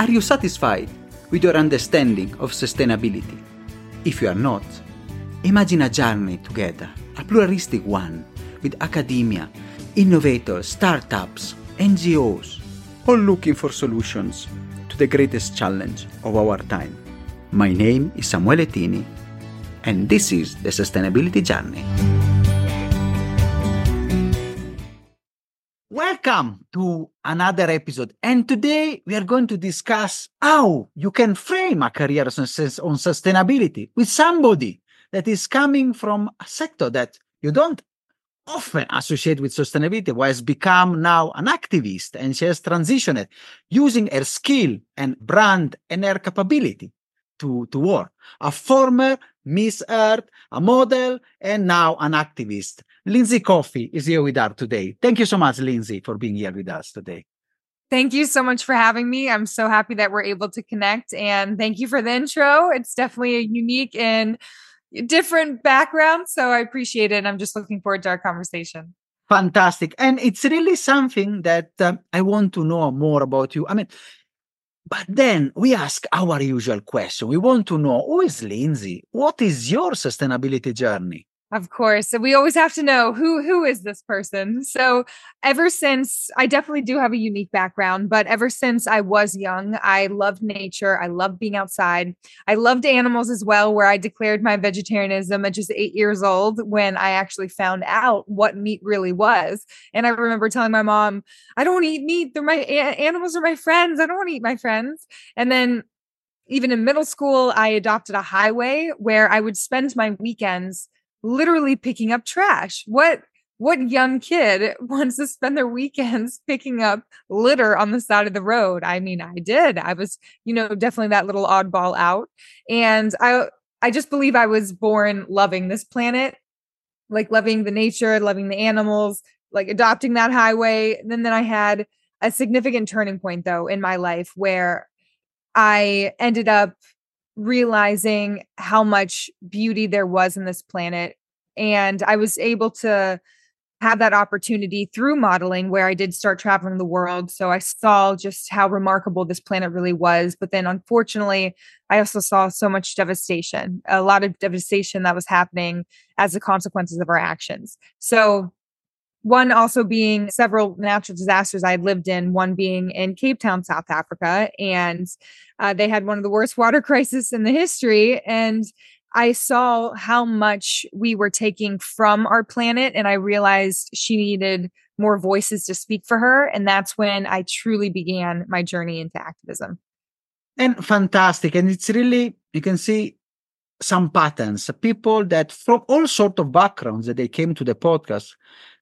Are you satisfied with your understanding of sustainability? If you are not, imagine a journey together, a pluralistic one, with academia, innovators, startups, NGOs, all looking for solutions to the greatest challenge of our time. My name is Samuele Tini, and this is the Sustainability Journey. Welcome to another episode. And today we are going to discuss how you can frame a career on sustainability with somebody that is coming from a sector that you don't often associate with sustainability, who has become now an activist and she has transitioned using her skill and brand and her capability to, to work. A former Miss Earth, a model, and now an activist. Lindsey Coffey is here with us today. Thank you so much, Lindsey, for being here with us today. Thank you so much for having me. I'm so happy that we're able to connect. And thank you for the intro. It's definitely a unique and different background. So I appreciate it. I'm just looking forward to our conversation. Fantastic. And it's really something that um, I want to know more about you. I mean, but then we ask our usual question. We want to know who is Lindsey? What is your sustainability journey? Of course. We always have to know who who is this person. So ever since I definitely do have a unique background, but ever since I was young, I loved nature. I loved being outside. I loved animals as well, where I declared my vegetarianism at just 8 years old when I actually found out what meat really was. And I remember telling my mom, "I don't eat meat. They're my animals are my friends. I don't want to eat my friends." And then even in middle school, I adopted a highway where I would spend my weekends literally picking up trash. What what young kid wants to spend their weekends picking up litter on the side of the road? I mean, I did. I was, you know, definitely that little oddball out. And I I just believe I was born loving this planet, like loving the nature, loving the animals, like adopting that highway. And then then I had a significant turning point though in my life where I ended up realizing how much beauty there was in this planet. And I was able to have that opportunity through modeling where I did start traveling the world. So I saw just how remarkable this planet really was. But then unfortunately, I also saw so much devastation, a lot of devastation that was happening as the consequences of our actions. So one also being several natural disasters I had lived in, one being in Cape Town, South Africa. And uh, they had one of the worst water crises in the history. And I saw how much we were taking from our planet. And I realized she needed more voices to speak for her. And that's when I truly began my journey into activism. And fantastic. And it's really, you can see some patterns, people that from all sort of backgrounds that they came to the podcast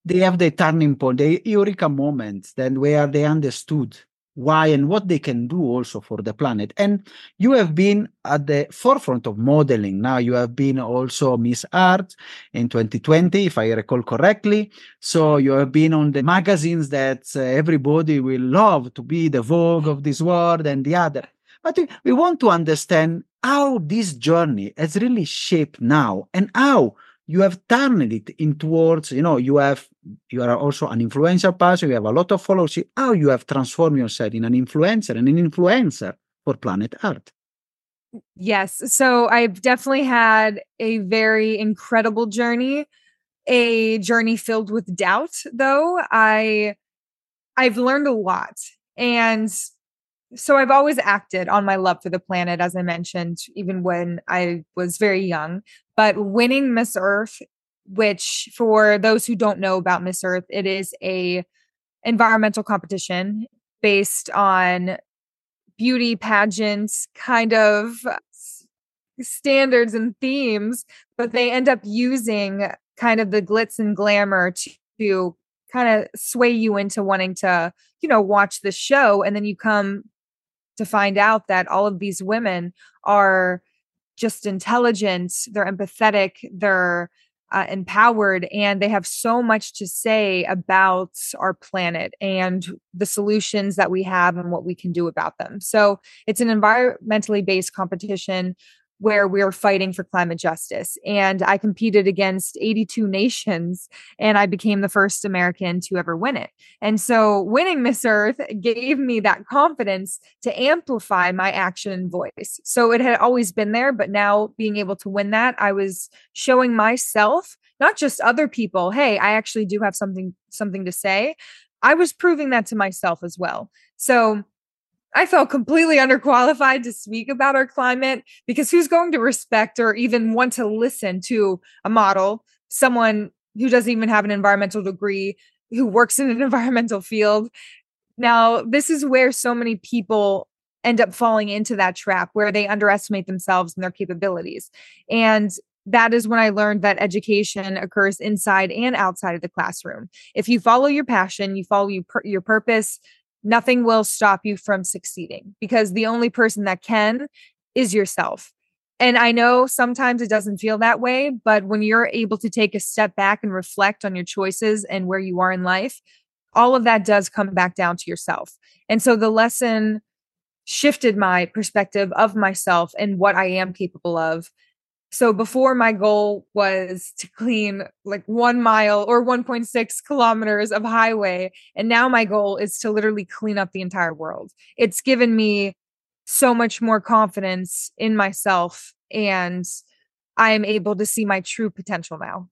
they have the turning point, the eureka moment, then where they understood why and what they can do also for the planet. And you have been at the forefront of modeling. Now you have been also Miss Earth in 2020, if I recall correctly. So you have been on the magazines that uh, everybody will love to be the Vogue of this world and the other. But we want to understand how this journey has really shaped now and how you have turned it in towards you know you have you are also an influencer person you have a lot of followers. How you have transformed yourself in an influencer and an influencer for planet earth. Yes. So i've definitely had a very incredible journey a journey filled with doubt though. I i've learned a lot. And so I've always acted on my love for the planet, as I mentioned, even when I was very young. But winning Miss Earth, which for those who don't know about Miss Earth, it is a environmental competition based on beauty pageants kind of standards and themes, but they end up using kind of the glitz and glamour to, to kind of sway you into wanting to, you know, watch the show. And then you come to find out that all of these women are just intelligent, they're empathetic, they're uh, empowered, and they have so much to say about our planet and the solutions that we have and what we can do about them. So it's an environmentally based competition where we are fighting for climate justice. And I competed against 82 nations and I became the first American to ever win it. And so winning Miss Earth gave me that confidence to amplify my action voice. So it had always been there, but now being able to win that, I was showing myself, not just other people, hey, I actually do have something something to say. I was proving that to myself as well. So I felt completely underqualified to speak about our climate because who's going to respect or even want to listen to a model, someone who doesn't even have an environmental degree, who works in an environmental field? Now, this is where so many people end up falling into that trap where they underestimate themselves and their capabilities. And that is when I learned that education occurs inside and outside of the classroom. If you follow your passion, you follow you per- your purpose, nothing will stop you from succeeding because the only person that can is yourself. And I know sometimes it doesn't feel that way, but when you're able to take a step back and reflect on your choices and where you are in life, all of that does come back down to yourself. And so the lesson shifted my perspective of myself and what I am capable of so before my goal was to clean like one mile or 1.6 kilometers of highway. And now my goal is to literally clean up the entire world. It's given me so much more confidence in myself and I am able to see my true potential now.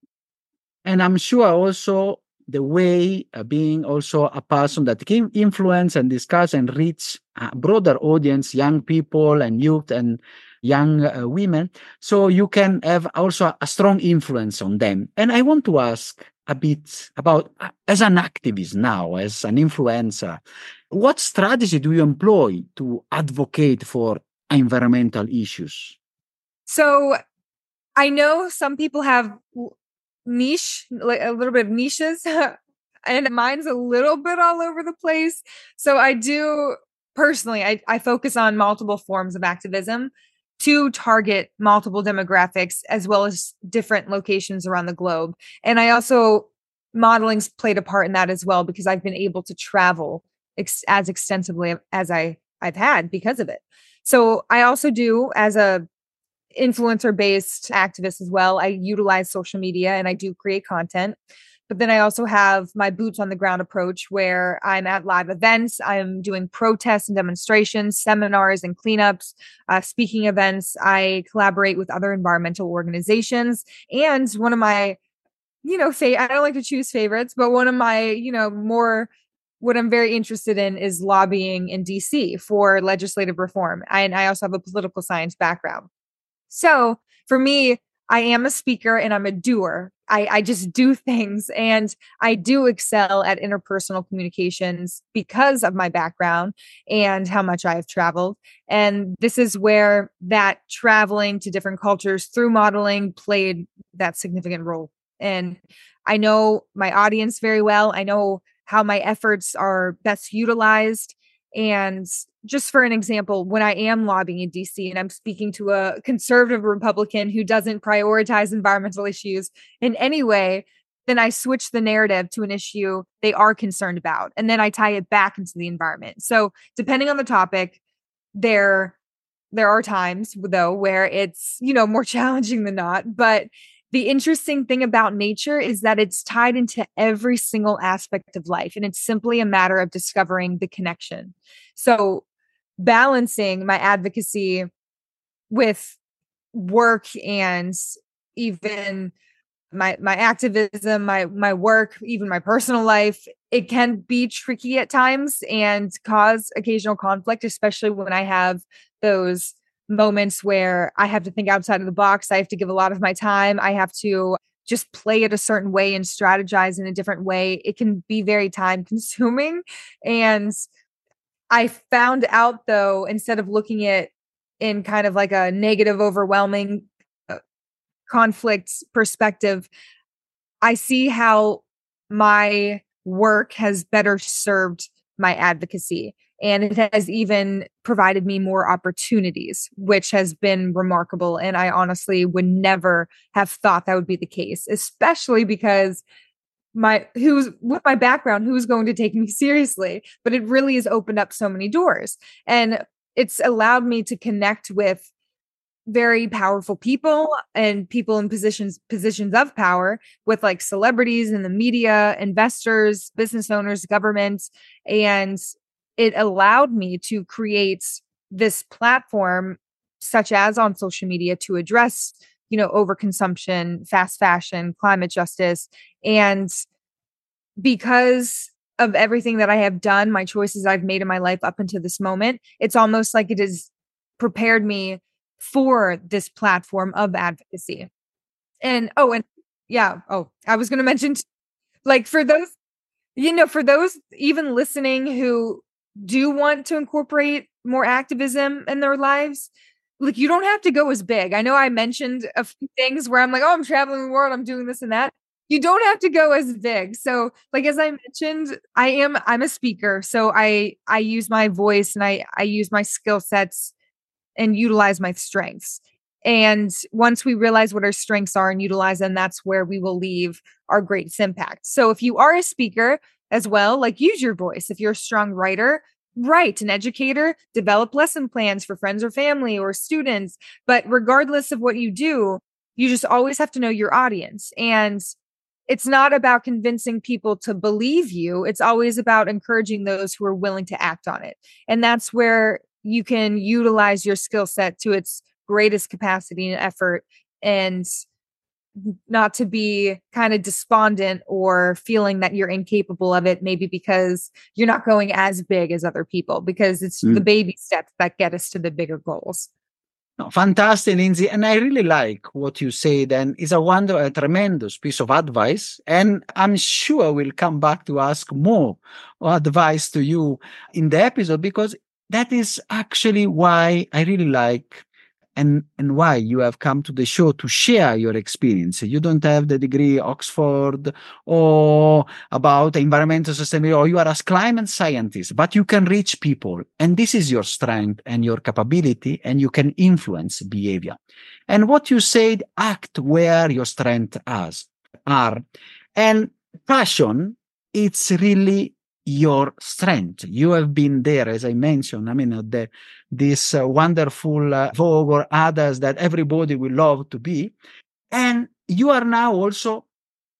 And I'm sure also the way being also a person that can influence and discuss and reach a broader audience, young people and youth and young uh, women. So you can have also a strong influence on them. And I want to ask a bit about, uh, as an activist now, as an influencer, what strategy do you employ to advocate for environmental issues? So I know some people have niche, like a little bit of niches, and mine's a little bit all over the place. So I do personally, I, I focus on multiple forms of activism to target multiple demographics as well as different locations around the globe. And I also modeling's played a part in that as well because I've been able to travel ex- as extensively as I I've had because of it. So I also do as a influencer based activist as well. I utilize social media and I do create content. But then I also have my boots on the ground approach where I'm at live events, I'm doing protests and demonstrations, seminars and cleanups, uh, speaking events. I collaborate with other environmental organizations. And one of my, you know, fa- I don't like to choose favorites, but one of my, you know, more what I'm very interested in is lobbying in DC for legislative reform. And I also have a political science background. So for me, I am a speaker and I'm a doer. I, I just do things and I do excel at interpersonal communications because of my background and how much I have traveled. And this is where that traveling to different cultures through modeling played that significant role. And I know my audience very well. I know how my efforts are best utilized. And just for an example, when I am lobbying in DC and I'm speaking to a conservative Republican who doesn't prioritize environmental issues in any way, then I switch the narrative to an issue they are concerned about. And then I tie it back into the environment. So depending on the topic, there there are times though where it's, you know, more challenging than not, but the interesting thing about nature is that it's tied into every single aspect of life and it's simply a matter of discovering the connection. So balancing my advocacy with work and even my my activism my my work even my personal life it can be tricky at times and cause occasional conflict especially when i have those moments where i have to think outside of the box i have to give a lot of my time i have to just play it a certain way and strategize in a different way it can be very time consuming and I found out though, instead of looking at in kind of like a negative, overwhelming uh, conflict perspective, I see how my work has better served my advocacy. And it has even provided me more opportunities, which has been remarkable. And I honestly would never have thought that would be the case, especially because my who's with my background who's going to take me seriously but it really has opened up so many doors and it's allowed me to connect with very powerful people and people in positions positions of power with like celebrities in the media investors business owners governments and it allowed me to create this platform such as on social media to address you know overconsumption fast fashion climate justice. And because of everything that i have done my choices i've made in my life up until this moment it's almost like it has prepared me for this platform of advocacy. And oh and yeah oh i was going to mention like for those you know for those even listening who do want to incorporate more activism in their lives like you don't have to go as big. I know I mentioned a few things where I'm like, oh, I'm traveling the world, I'm doing this and that. You don't have to go as big. So, like as I mentioned, I am I'm a speaker, so I I use my voice and I I use my skill sets and utilize my strengths. And once we realize what our strengths are and utilize them, that's where we will leave our greatest impact. So, if you are a speaker as well, like use your voice. If you're a strong writer, write An educator, develop lesson plans for friends or family or students. But regardless of what you do, you just always have to know your audience. And it's not about convincing people to believe you. It's always about encouraging those who are willing to act on it. And that's where you can utilize your skill set to its greatest capacity and effort and not to be kind of despondent or feeling that you're incapable of it maybe because you're not going as big as other people because it's mm. the baby steps that get us to the bigger goals no, fantastic lindsey and i really like what you said and it's a wonder a tremendous piece of advice and i'm sure we'll come back to ask more advice to you in the episode because that is actually why i really like and and why you have come to the show to share your experience. You don't have the degree oxford or about environmental sustainability or you are a climate scientist but you can reach people and this is your strength and your capability and you can influence behavior. And what you said act where your strength strengths are. And passion it's really your strength. You have been there, as I mentioned. I mean, the, this uh, wonderful uh, Vogue or others that everybody will love to be. And you are now also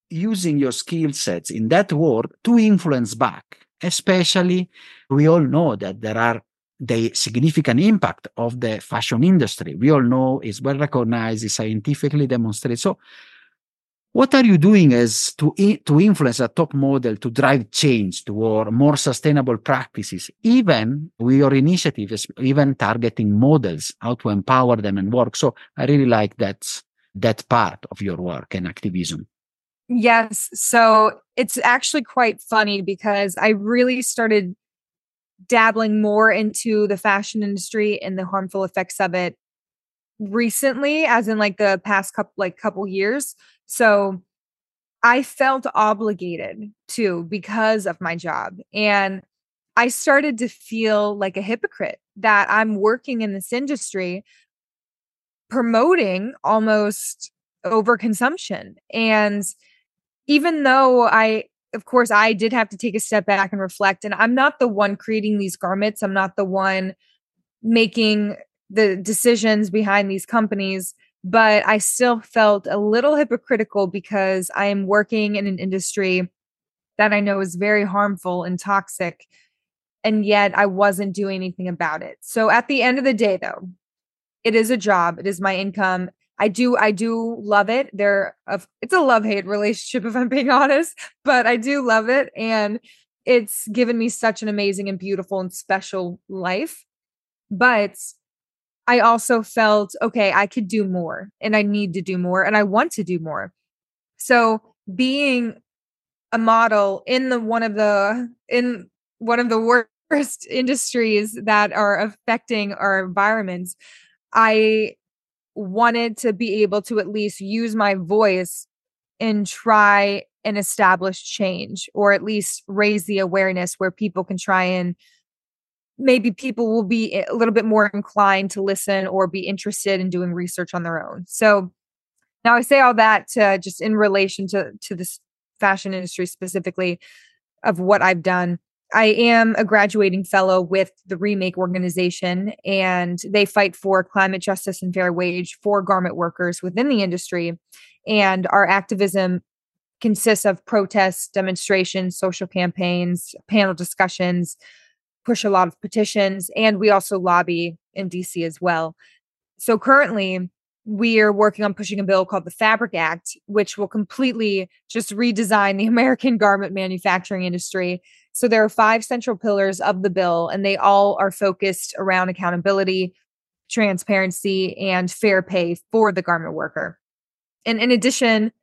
using your skill sets in that world to influence back. Especially, we all know that there are the significant impact of the fashion industry. We all know is well recognized, is scientifically demonstrated. So what are you doing as to, to influence a top model to drive change toward more sustainable practices, even with your initiatives, even targeting models, how to empower them and work? So I really like that, that part of your work and activism. Yes. So it's actually quite funny because I really started dabbling more into the fashion industry and the harmful effects of it recently as in like the past couple like couple years so I felt obligated to because of my job. And I started to feel like a hypocrite that I'm working in this industry promoting almost overconsumption. And even though I, of course, I did have to take a step back and reflect, and I'm not the one creating these garments, I'm not the one making the decisions behind these companies but I still felt a little hypocritical because I am working in an industry that I know is very harmful and toxic. And yet I wasn't doing anything about it. So at the end of the day, though, it is a job, it is my income. I do, I do love it. There, it's a love hate relationship, if I'm being honest, but I do love it, and it's given me such an amazing and beautiful and special life. But I also felt, okay, I could do more and I need to do more and I want to do more. So being a model in the one of the in one of the worst industries that are affecting our environments, I wanted to be able to at least use my voice and try and establish change or at least raise the awareness where people can try and maybe people will be a little bit more inclined to listen or be interested in doing research on their own. So now I say all that to just in relation to to this fashion industry specifically of what I've done. I am a graduating fellow with the Remake organization, and they fight for climate justice and fair wage for garment workers within the industry. And our activism consists of protests, demonstrations, social campaigns, panel discussions, push a lot of petitions, and we also lobby in DC as well. So currently, we are working on pushing a bill called the Fabric Act, which will completely just redesign the American garment manufacturing industry. So there are five central pillars of the bill, and they all are focused around accountability, transparency, and fair pay for the garment worker. And in addition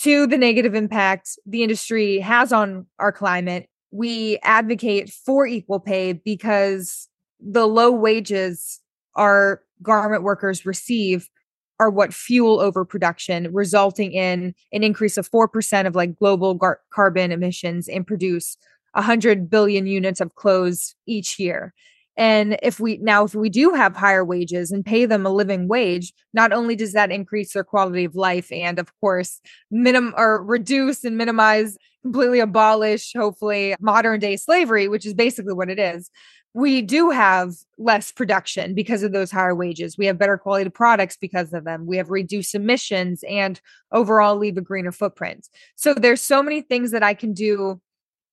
to the negative impact the industry has on our climate, we advocate for equal pay because the low wages our garment workers receive are what fuel overproduction, resulting in an increase of 4% of like global gar- carbon emissions and produce 100 billion units of clothes each year. And if we now, if we do have higher wages and pay them a living wage, not only does that increase their quality of life and, of course, minimum or reduce and minimize, completely abolish, hopefully, modern day slavery, which is basically what it is. We do have less production because of those higher wages. We have better quality products because of them. We have reduced emissions and overall leave a greener footprint. So there's so many things that I can do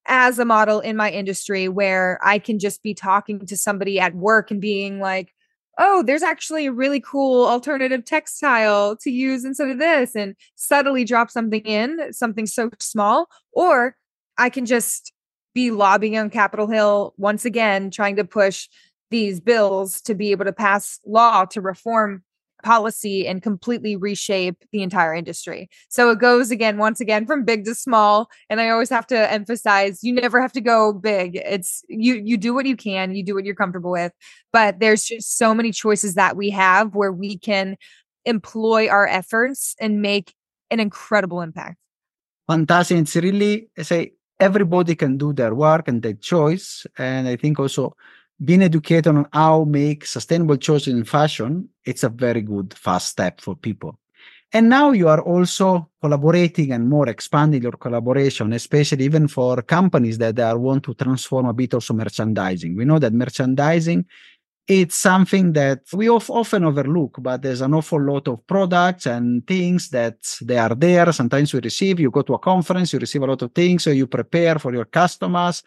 as a model in my industry where I can just be talking to somebody at work and being like, oh, there's actually a really cool alternative textile to use instead of this, and subtly drop something in, something so small. Or I can just be lobbying on Capitol Hill once again, trying to push these bills to be able to pass law to reform policy and completely reshape the entire industry. So it goes again, once again, from big to small. And I always have to emphasize you never have to go big. It's you, you do what you can, you do what you're comfortable with. But there's just so many choices that we have where we can employ our efforts and make an incredible impact. Fantastic. It's really, I say, everybody can do their work and their choice. And I think also being educated on how to make sustainable choices in fashion, it's a very good fast step for people. And now you are also collaborating and more expanding your collaboration, especially even for companies that are want to transform a bit also merchandising. We know that merchandising it's something that we often overlook, but there's an awful lot of products and things that they are there. Sometimes we receive, you go to a conference, you receive a lot of things, so you prepare for your customers,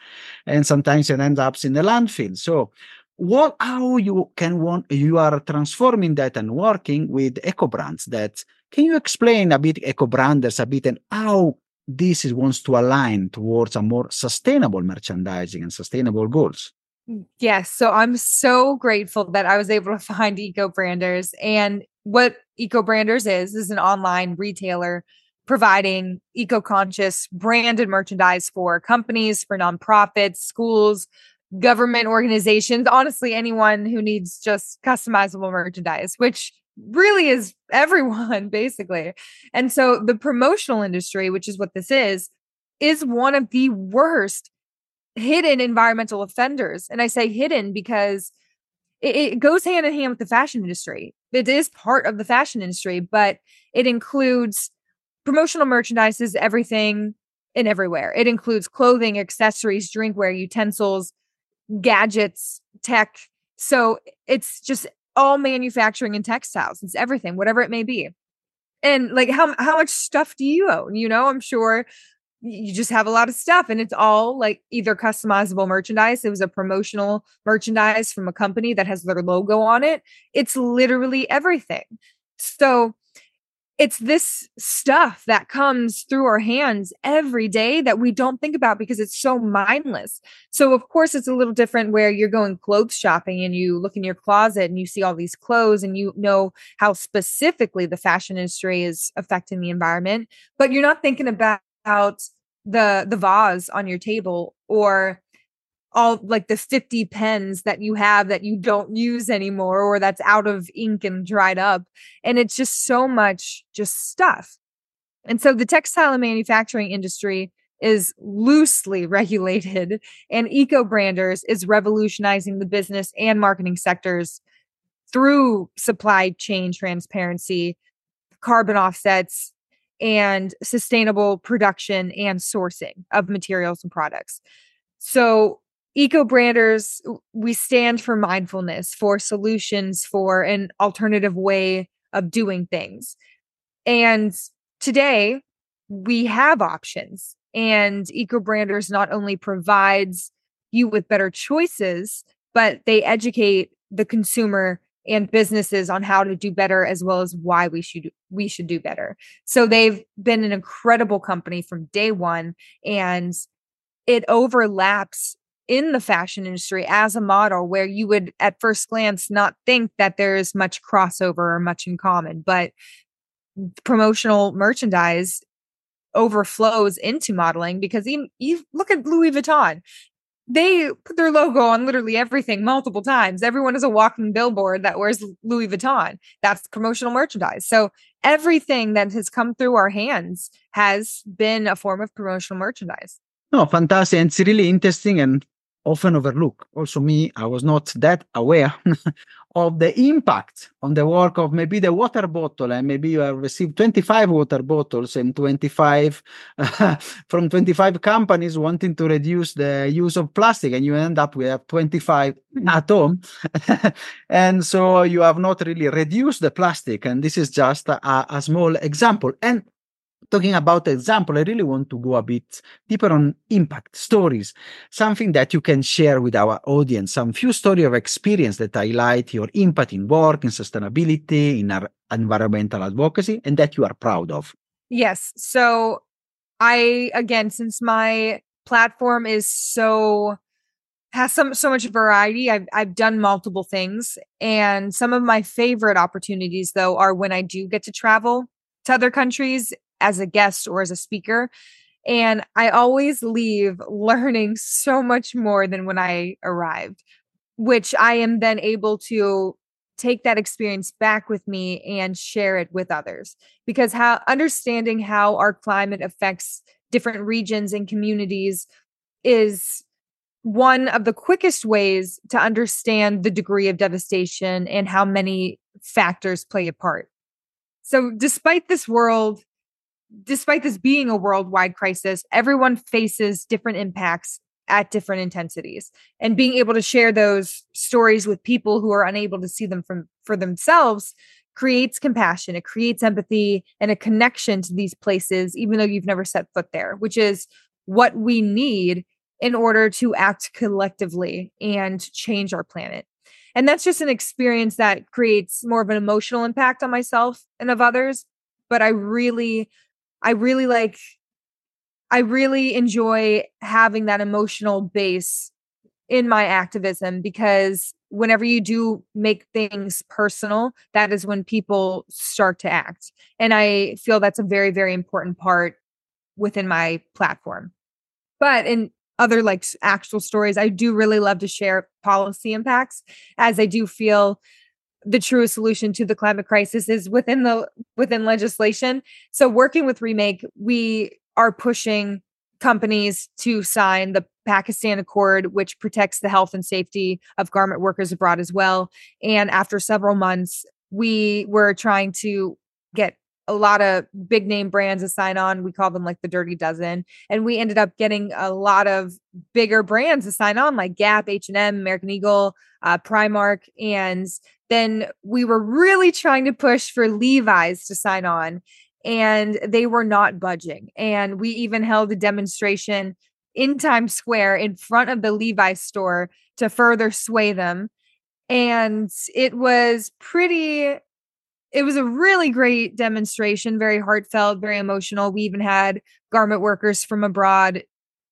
and sometimes it ends up in the landfill. So what how you can want you are transforming that and working with eco brands that can you explain a bit eco branders a bit and how this is wants to align towards a more sustainable merchandising and sustainable goals Mm, yes. So I'm so grateful that I was able to find Eco Branders. And what Eco Branders is, is an online retailer providing eco conscious branded merchandise for companies, for nonprofits, schools, government organizations, honestly, anyone who needs just customizable merchandise, which really is everyone, basically. And so the promotional industry, which is what this is, is one of the worst hidden environmental offenders. And I say hidden because it, it, goes hand in hand with the fashion industry. It is part of the fashion industry, but it includes promotional merchandise is everything and everywhere. It includes clothing, accessories, drinkware, utensils, gadgets, tech. So it's just all manufacturing and textiles. It's everything, whatever it may be. And like how how much stuff do you own? You know, I'm sure you just have a lot of stuff and it's all like either customizable merchandise. It was a promotional merchandise from a company that has their logo on it. It's literally everything. So it's this stuff that comes through our hands every day that we don't think about because it's so mindless. So, of course, it's a little different where you're going clothes shopping and you look in your closet and you see all these clothes and you know how specifically the fashion industry is affecting the environment, but you're not thinking about the the vase on your table or all like the 50 pens that you have that you don't use anymore or that's out of ink and dried up and it's just so much just stuff. And so the textile and manufacturing industry is loosely regulated and eco branders is revolutionizing the business and marketing sectors through supply chain transparency carbon offsets and sustainable production and sourcing of materials and products. So, eco branders, we stand for mindfulness, for solutions, for an alternative way of doing things. And today, we have options. And eco branders not only provides you with better choices, but they educate the consumer and businesses on how to do better as well as why we should we should do better. So they've been an incredible company from day 1 and it overlaps in the fashion industry as a model where you would at first glance not think that there is much crossover or much in common but promotional merchandise overflows into modeling because even, you look at Louis Vuitton they put their logo on literally everything multiple times. Everyone is a walking billboard that wears Louis Vuitton. That's promotional merchandise. So everything that has come through our hands has been a form of promotional merchandise. No, fantastic. And it's really interesting and often overlooked. Also, me, I was not that aware of the impact on the work of maybe the water bottle. And maybe you have received 25 water bottles and 25 uh, from 25 companies wanting to reduce the use of plastic, and you end up with 25 at home. and so you have not really reduced the plastic. And this is just a, a small example. And talking about example, I really want to go a bit deeper on impact stories, something that you can share with our audience, some few stories of experience that highlight your impact in work, in sustainability, in our environmental advocacy, and that you are proud of. Yes. So I again, since my platform is so has some so much variety. I've I've done multiple things, and some of my favorite opportunities though are when I do get to travel to other countries as a guest or as a speaker. And I always leave learning so much more than when I arrived, which I am then able to take that experience back with me and share it with others. Because how understanding how our climate affects different regions and communities is one of the quickest ways to understand the degree of devastation and how many factors play a part. So, despite this world despite this being a worldwide crisis, everyone faces different impacts at different intensities and being able to share those stories with people who are unable to see them from for themselves creates compassion it creates empathy and a connection to these places even though you've never set foot there which is what we need in order to act collectively and change our planet. And that's just an experience that creates more of an emotional impact on myself and of others but i really I really like I really enjoy having that emotional base in my activism because whenever you do make things personal, that is when people start to act. And I feel that's a very, very important part within my platform. But in other like actual stories, I do really love to share policy impacts as I do feel the truest solution to the climate crisis is within the within legislation. So working with Remake, we are pushing companies to sign the Pakistan Accord, which protects the health and safety of garment workers abroad as well. And after several months, we were trying to get a lot of big name brands to sign on. We call them like the Dirty Dozen, and we ended up getting a lot of bigger brands to sign on, like Gap, H and M, American Eagle, uh, Primark, and then we were really trying to push for Levi's to sign on, and they were not budging. And we even held a demonstration in Times Square in front of the Levi's store to further sway them. And it was pretty it was a really great demonstration, very heartfelt, very emotional. We even had garment workers from abroad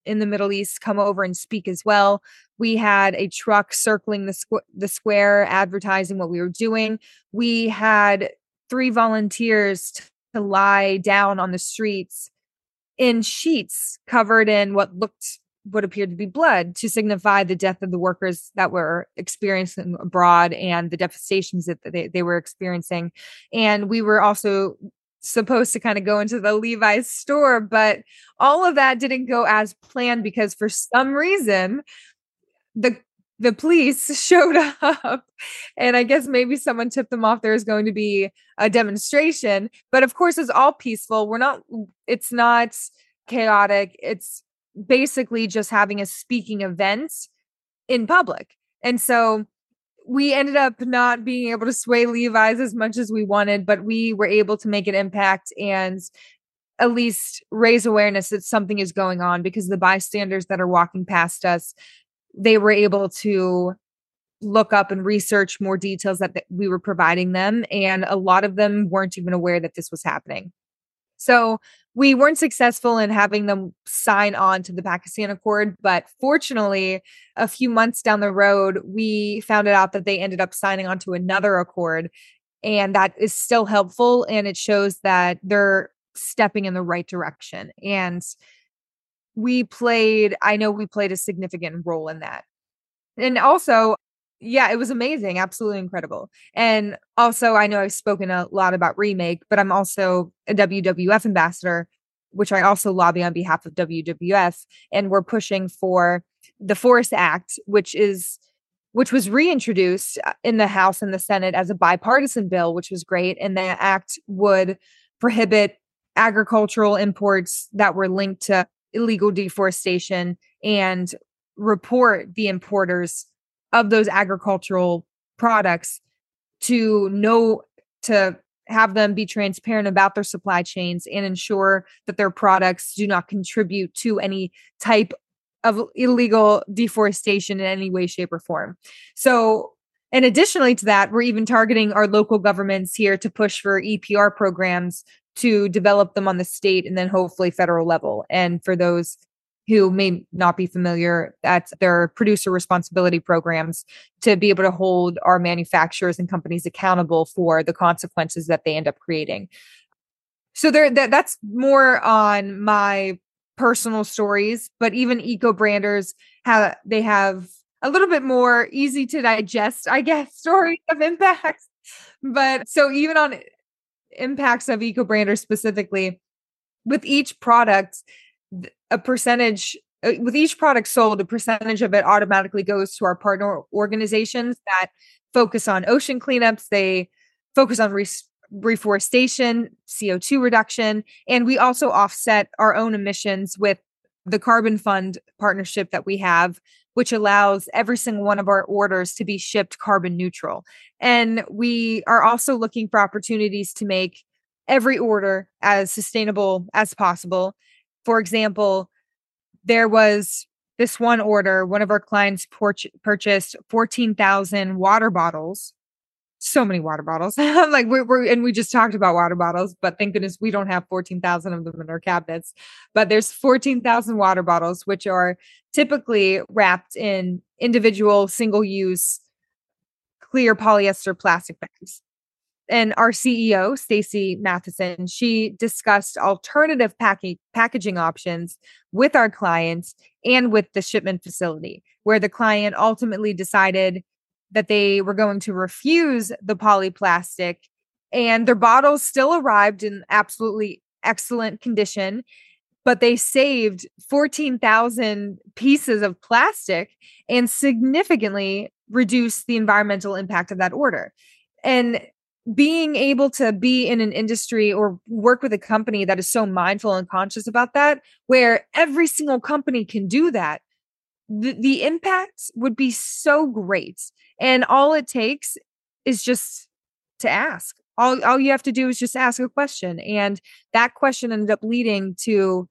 in the Middle East come over and speak as well. We had a truck circling the squ- the square advertising what we were doing. We had three volunteers to lie down on the streets in sheets covered in what looked what appeared to be blood to signify the death of the workers that were experiencing abroad and the devastations that they, they were experiencing. And we were also supposed to kind of go into the Levi's store, but all of that didn't go as planned because for some reason the the police showed up and i guess maybe someone tipped them off there was going to be a demonstration but of course it's all peaceful we're not it's not chaotic it's basically just having a speaking event in public. And so we ended up not being able to sway Levi's as much as we wanted, but we were able to make an impact and at least raise awareness that something is going on because the bystanders that are walking past us, they were able to look up and research more details that we were providing them. And a lot of them weren't even aware that this was happening. So we weren't successful in having them sign on to the Pakistan Accord, but fortunately, a few months down the road, we found out that they ended up signing on to another accord. And that is still helpful. And it shows that they're stepping in the right direction. And we played, I know we played a significant role in that. And also, yeah, it was amazing, absolutely incredible. And also, I know I've spoken a lot about remake, but I'm also a WWF ambassador, which I also lobby on behalf of WWF, and we're pushing for the Forest Act, which is which was reintroduced uh, in the House and the Senate as a bipartisan bill, which was great. And that act would prohibit agricultural imports that were linked to illegal deforestation and report the importers of those agricultural products to know to have them be transparent about their supply chains and ensure that their products do not contribute to any type of illegal deforestation in any way shape or form. So and additionally to that we're even targeting our local governments here to push for epr programs to develop them on the state and then hopefully federal level and for those who may not be familiar, that's their producer responsibility programs to be able to hold our manufacturers and companies accountable for the consequences that they end up creating. So there that, that's more on my personal stories, but even eco branders have they have a little bit more easy to digest, I guess, stories of impacts. But so even on impacts of eco branders specifically, with each product, a percentage uh, with each product sold, a percentage of it automatically goes to our partner organizations that focus on ocean cleanups. They focus on re- reforestation, CO2 reduction, and we also offset our own emissions with the Carbon Fund partnership that we have, which allows every single one of our orders to be shipped carbon neutral. And we are also looking for opportunities to make every order as sustainable as possible for example, there was this one order, one of our clients por- purchased 14,000 water bottles. So many water bottles. Like, we're, we're, and we just talked about water bottles, but thank goodness we don't have 14,000 of them in our cabinets. But there's 14,000 water bottles, which are typically wrapped in individual single use clear polyester plastic bags and our CEO, Stacy Matheson, she discussed alternative packing packaging options with our clients and with the shipment facility, where the client ultimately decided that they were going to refuse the polyplastic and their bottles still arrived in absolutely excellent condition but they saved 14,000 pieces of plastic and significantly reduced the environmental impact of that order. And being able to be in an industry or work with a company that is so mindful and conscious about that, where every single company can do that, the, the impact would be so great. And all it takes is just to ask. All, all you have to do is just ask a question. And that question ended up leading to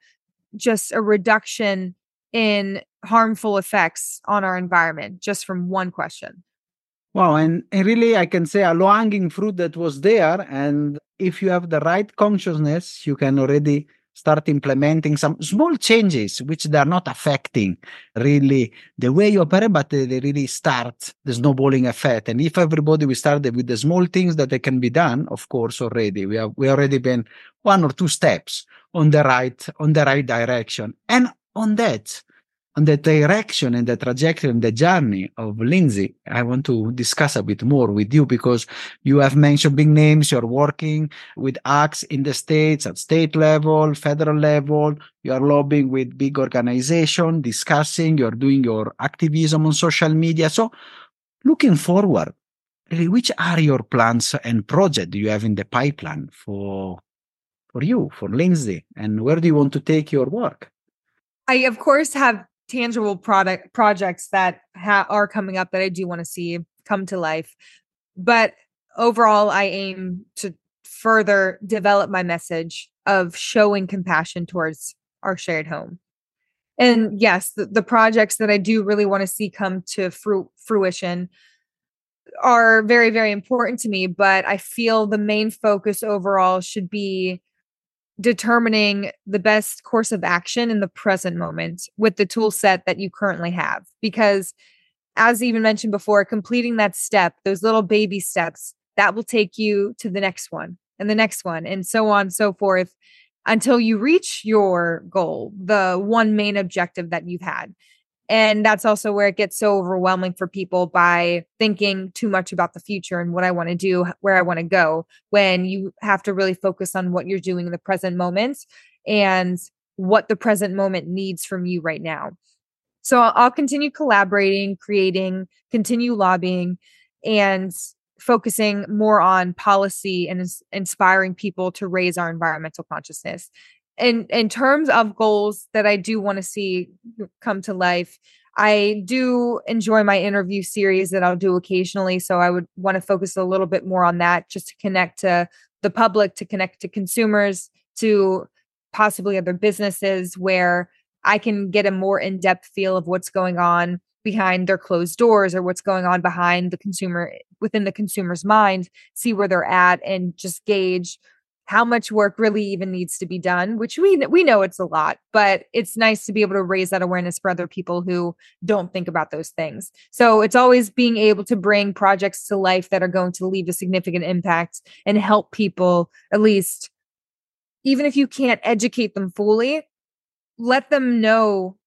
just a reduction in harmful effects on our environment just from one question. Wow, and, really, I can say a low hanging fruit that was there. And if you have the right consciousness, you can already start implementing some small changes which they are not affecting really the way you operate, but they, really start the snowballing effect. And if everybody we start with the small things that they can be done, of course, already we have we already been one or two steps on the right on the right direction. And on that, on the direction and the trajectory and the journey of Lindsey, I want to discuss a bit more with you because you have mentioned big names. You're working with acts in the states at state level, federal level. You are lobbying with big organization, discussing. You're doing your activism on social media. So, looking forward, which are your plans and projects you have in the pipeline for for you, for Lindsey, and where do you want to take your work? I, of course, have tangible product projects that ha- are coming up that I do want to see come to life. But overall, I aim to further develop my message of showing compassion towards our shared home. And yes, the, the projects that I do really want to see come to fru- fruition are very, very important to me. But I feel the main focus overall should be determining the best course of action in the present moment with the tool set that you currently have. Because as even mentioned before, completing that step, those little baby steps, that will take you to the next one and the next one and so on and so forth until you reach your goal, the one main objective that you've had. And that's also where it gets so overwhelming for people by thinking too much about the future and what I want to do, where I want to go, when you have to really focus on what you're doing in the present moment and what the present moment needs from you right now. So I'll continue collaborating, creating, continue lobbying, and focusing more on policy and inspiring people to raise our environmental consciousness in in terms of goals that I do want to see come to life, I do enjoy my interview series that I'll do occasionally. So I would want to focus a little bit more on that just to connect to the public, to connect to consumers, to possibly other businesses where I can get a more in depth feel of what's going on behind their closed doors or what's going on behind the consumer within the consumer's mind, see where they're at and just gauge how much work really even needs to be done which we we know it's a lot but it's nice to be able to raise that awareness for other people who don't think about those things. So it's always being able to bring projects to life that are going to leave a significant impact and help people at least even if you can't educate them fully let them know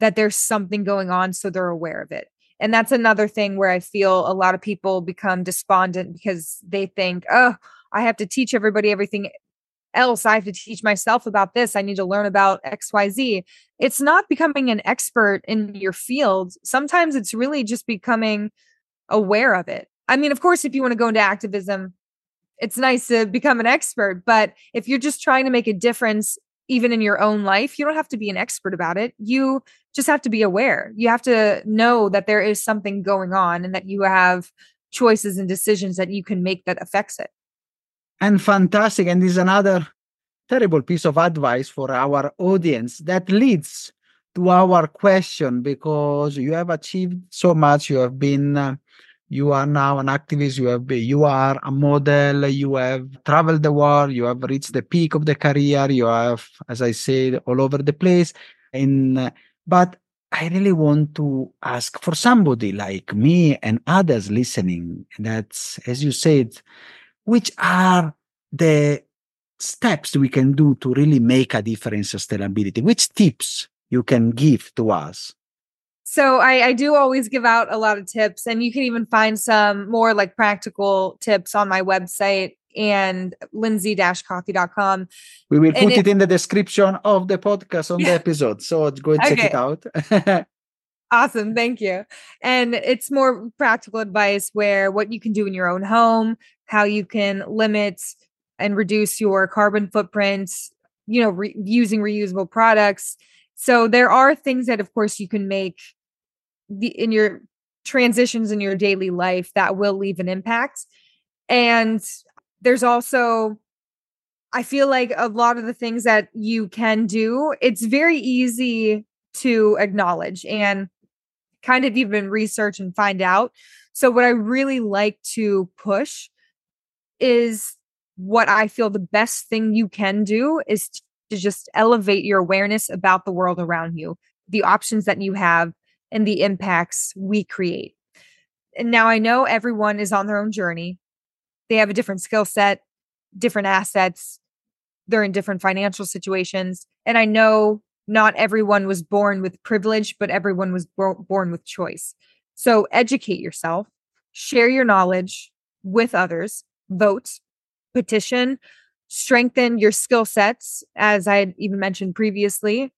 that there's something going on so they're aware of it. And that's another thing where i feel a lot of people become despondent because they think oh I have to teach everybody everything else. I have to teach myself about this. I need to learn about XYZ. It's not becoming an expert in your field. Sometimes it's really just becoming aware of it. I mean, of course, if you want to go into activism, it's nice to become an expert. But if you're just trying to make a difference, even in your own life, you don't have to be an expert about it. You just have to be aware. You have to know that there is something going on and that you have choices and decisions that you can make that affects it and fantastic. And this is another terrible piece of advice for our audience that leads to our question because you have achieved so much. You have been, uh, you are now an activist. You have, been, you are a model. You have traveled the world. You have reached the peak of the career. You have, as I said, all over the place. In, uh, but I really want to ask for somebody like me and others listening. That's, as you said, which are the steps we can do to really make a difference in sustainability? Which tips you can give to us? So I, I, do always give out a lot of tips, and you can even find some more like practical tips on my website and lindsey-coffey.com. We will put it, it, in the description of the podcast on yeah. the episode. So go and okay. check it out. Awesome. Thank you. And it's more practical advice where what you can do in your own home, how you can limit and reduce your carbon footprint, you know, re- using reusable products. So there are things that, of course, you can make the, in your transitions in your daily life that will leave an impact. And there's also, I feel like a lot of the things that you can do, it's very easy to acknowledge. And kind of even research and find out. So, what I really like to push is what I feel the best thing you can do is to just elevate your awareness about the world around you, the options that you have, and the impacts we create. And now I know everyone is on their own journey. They have a different skill set, different assets, they're in different financial situations. And I know not everyone was born with privilege, but everyone was bo- born with choice. So educate yourself, share your knowledge with others, vote, petition, strengthen your skill sets, as I had even mentioned previously,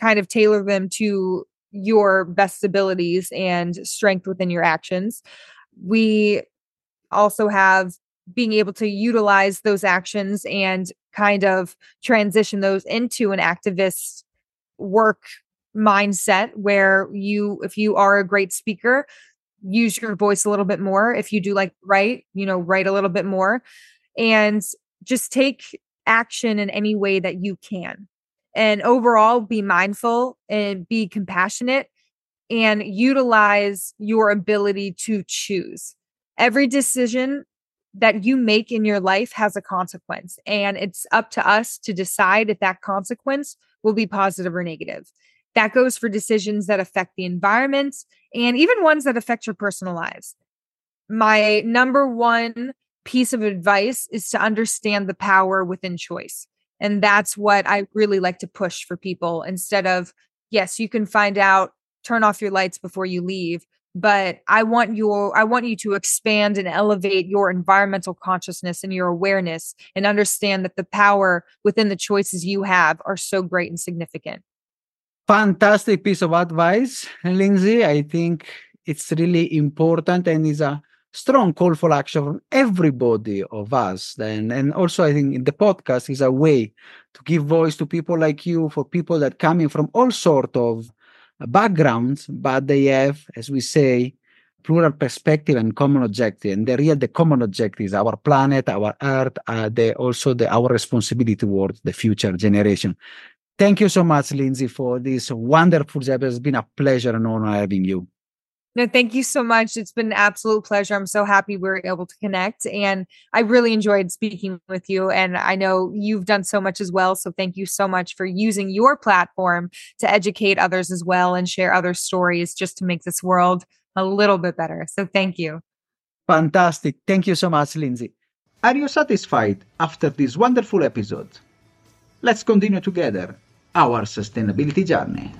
kind of tailor them to your best abilities and strength within your actions. We also have being able to utilize those actions and kind of transition those into an activist work mindset where you if you are a great speaker use your voice a little bit more. If you do like write you know write a little bit more and just take action in any way that you can and overall be mindful and be compassionate and utilize your ability to choose. Every decision that you make in your life has a consequence and it's up to us to decide if that consequence will be positive or negative that goes for decisions that affect the environment and even ones that affect your personal lives. My number one piece of advice is to understand the power within choice. And that's what I really like to push for people instead of, yes, you can find out, turn off your lights before you leave. But I want your I want you to expand and elevate your environmental consciousness and your awareness and understand that the power within the choices you have are so great and significant. Fantastic piece of advice, Lindsey. I think it's really important and is a strong call for action from everybody of us. Then, and also I think in the podcast is a way to give voice to people like you, for people that coming from all sort of backgrounds, but they have, as we say, plural perspective and common objective. And the real, the common objective is our planet, our Earth, uh, the also the our responsibility towards the future generation. Thank you so much, Lindsey, for this wonderful job. It's been a pleasure and honor having you. No, thank you so much. It's been an absolute pleasure. I'm so happy we are able to connect. And I really enjoyed speaking with you. And I know you've done so much as well. So thank you so much for using your platform to educate others as well and share other stories just to make this world a little bit better. So thank you. Fantastic. Thank you so much, Lindsey. Are you satisfied after this wonderful episode? Let's continue together our sustainability journey.